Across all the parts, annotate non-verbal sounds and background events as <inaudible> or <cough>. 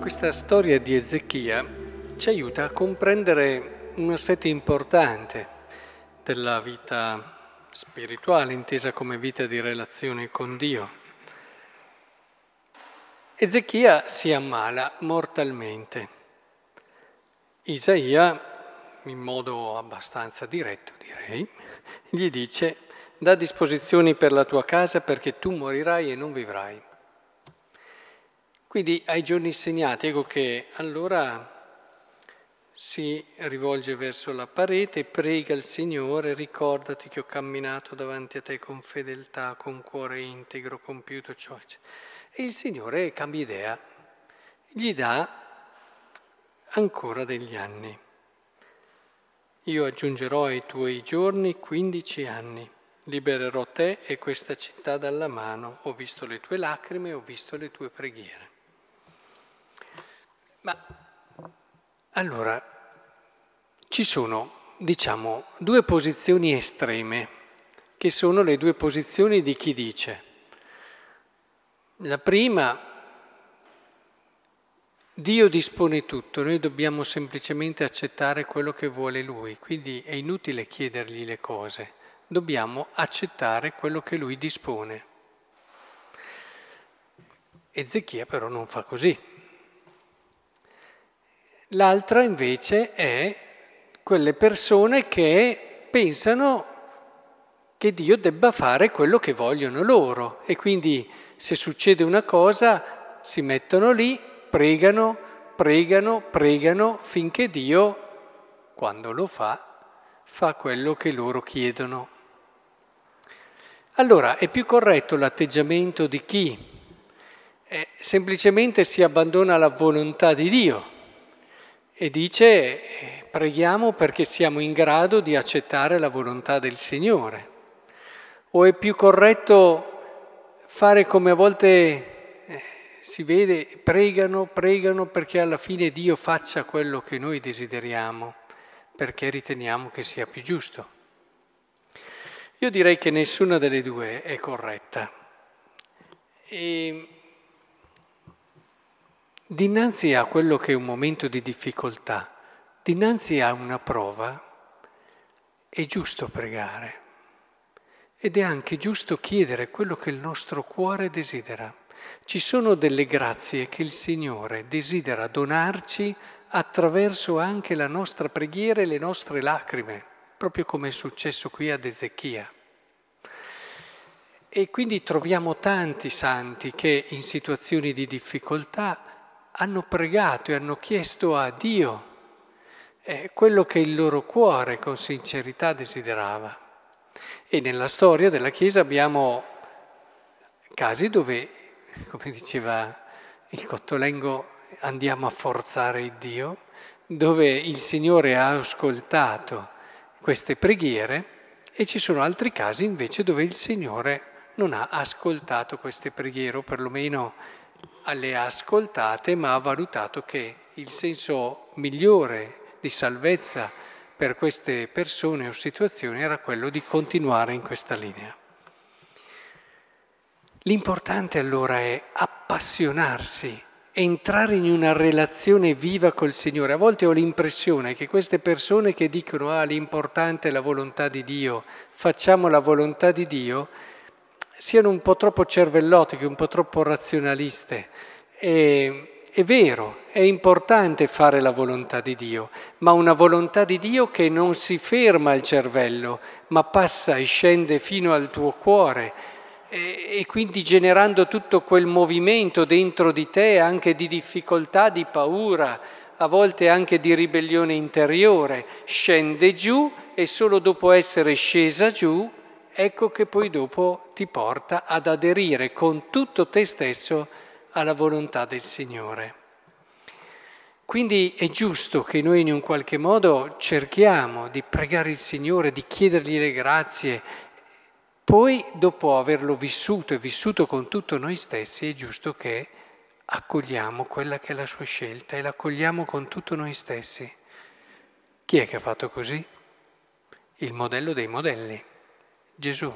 Questa storia di Ezechia ci aiuta a comprendere un aspetto importante della vita spirituale, intesa come vita di relazione con Dio. Ezechia si ammala mortalmente. Isaia, in modo abbastanza diretto direi, gli dice, da disposizioni per la tua casa perché tu morirai e non vivrai. Quindi ai giorni segnati, ecco che allora si rivolge verso la parete, prega il Signore, ricordati che ho camminato davanti a te con fedeltà, con cuore integro, compiuto ciò. E il Signore cambia idea, gli dà ancora degli anni. Io aggiungerò ai tuoi giorni 15 anni, libererò te e questa città dalla mano, ho visto le tue lacrime, ho visto le tue preghiere. Ma allora ci sono, diciamo, due posizioni estreme, che sono le due posizioni di chi dice. La prima, Dio dispone tutto, noi dobbiamo semplicemente accettare quello che vuole Lui, quindi è inutile chiedergli le cose, dobbiamo accettare quello che Lui dispone. Ezechia però non fa così. L'altra invece è quelle persone che pensano che Dio debba fare quello che vogliono loro. E quindi se succede una cosa si mettono lì, pregano, pregano, pregano finché Dio, quando lo fa, fa quello che loro chiedono. Allora è più corretto l'atteggiamento di chi? Eh, semplicemente si abbandona alla volontà di Dio e dice preghiamo perché siamo in grado di accettare la volontà del Signore. O è più corretto fare come a volte eh, si vede, pregano, pregano perché alla fine Dio faccia quello che noi desideriamo, perché riteniamo che sia più giusto. Io direi che nessuna delle due è corretta. E Dinanzi a quello che è un momento di difficoltà, dinanzi a una prova, è giusto pregare ed è anche giusto chiedere quello che il nostro cuore desidera. Ci sono delle grazie che il Signore desidera donarci attraverso anche la nostra preghiera e le nostre lacrime, proprio come è successo qui ad Ezechia. E quindi troviamo tanti santi che in situazioni di difficoltà hanno pregato e hanno chiesto a Dio eh, quello che il loro cuore con sincerità desiderava. E nella storia della Chiesa abbiamo casi dove, <laughs> come diceva il Cottolengo, andiamo a forzare il Dio, dove il Signore ha ascoltato queste preghiere e ci sono altri casi invece dove il Signore non ha ascoltato queste preghiere o perlomeno le ha ascoltate, ma ha valutato che il senso migliore di salvezza per queste persone o situazioni era quello di continuare in questa linea. L'importante allora è appassionarsi, entrare in una relazione viva col Signore. A volte ho l'impressione che queste persone che dicono ah l'importante è la volontà di Dio, facciamo la volontà di Dio, siano un po' troppo cervellotiche, un po' troppo razionaliste. E, è vero, è importante fare la volontà di Dio, ma una volontà di Dio che non si ferma al cervello, ma passa e scende fino al tuo cuore e, e quindi generando tutto quel movimento dentro di te anche di difficoltà, di paura, a volte anche di ribellione interiore, scende giù e solo dopo essere scesa giù ecco che poi dopo ti porta ad aderire con tutto te stesso alla volontà del Signore. Quindi è giusto che noi in un qualche modo cerchiamo di pregare il Signore, di chiedergli le grazie, poi dopo averlo vissuto e vissuto con tutto noi stessi è giusto che accogliamo quella che è la sua scelta e l'accogliamo con tutto noi stessi. Chi è che ha fatto così? Il modello dei modelli. Gesù.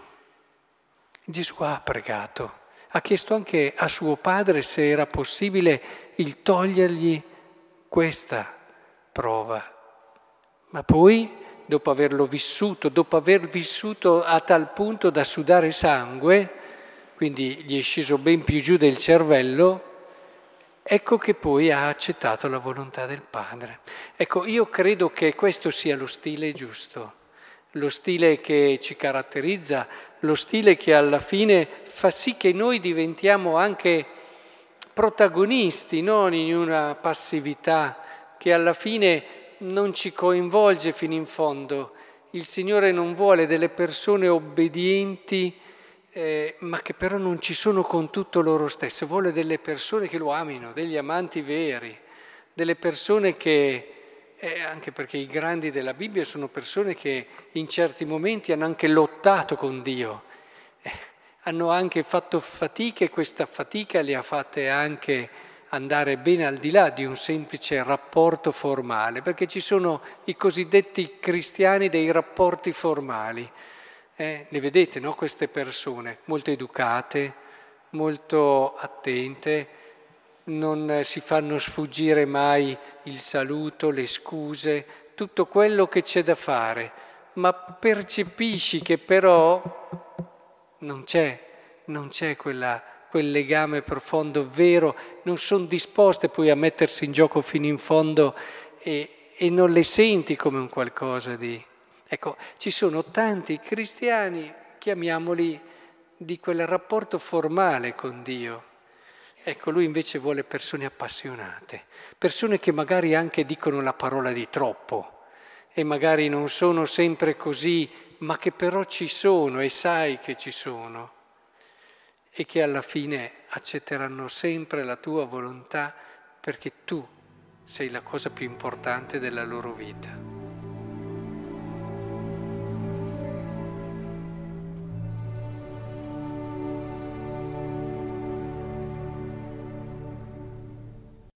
Gesù ha pregato, ha chiesto anche a suo padre se era possibile il togliergli questa prova. Ma poi, dopo averlo vissuto, dopo aver vissuto a tal punto da sudare sangue, quindi gli è sceso ben più giù del cervello, ecco che poi ha accettato la volontà del Padre. Ecco, io credo che questo sia lo stile giusto, lo stile che ci caratterizza, lo stile che alla fine fa sì che noi diventiamo anche protagonisti, non in una passività che alla fine non ci coinvolge fino in fondo. Il Signore non vuole delle persone obbedienti eh, ma che però non ci sono con tutto loro stesse, vuole delle persone che lo amino, degli amanti veri, delle persone che, eh, anche perché i grandi della Bibbia sono persone che in certi momenti hanno anche lottato con Dio, eh, hanno anche fatto fatica e questa fatica li ha fatte anche andare ben al di là di un semplice rapporto formale, perché ci sono i cosiddetti cristiani dei rapporti formali eh, le vedete, no? queste persone molto educate, molto attente, non si fanno sfuggire mai il saluto, le scuse, tutto quello che c'è da fare, ma percepisci che però non c'è, non c'è quella, quel legame profondo, vero, non sono disposte poi a mettersi in gioco fino in fondo e, e non le senti come un qualcosa di Ecco, ci sono tanti cristiani, chiamiamoli, di quel rapporto formale con Dio. Ecco, lui invece vuole persone appassionate, persone che magari anche dicono la parola di troppo e magari non sono sempre così, ma che però ci sono e sai che ci sono e che alla fine accetteranno sempre la tua volontà perché tu sei la cosa più importante della loro vita.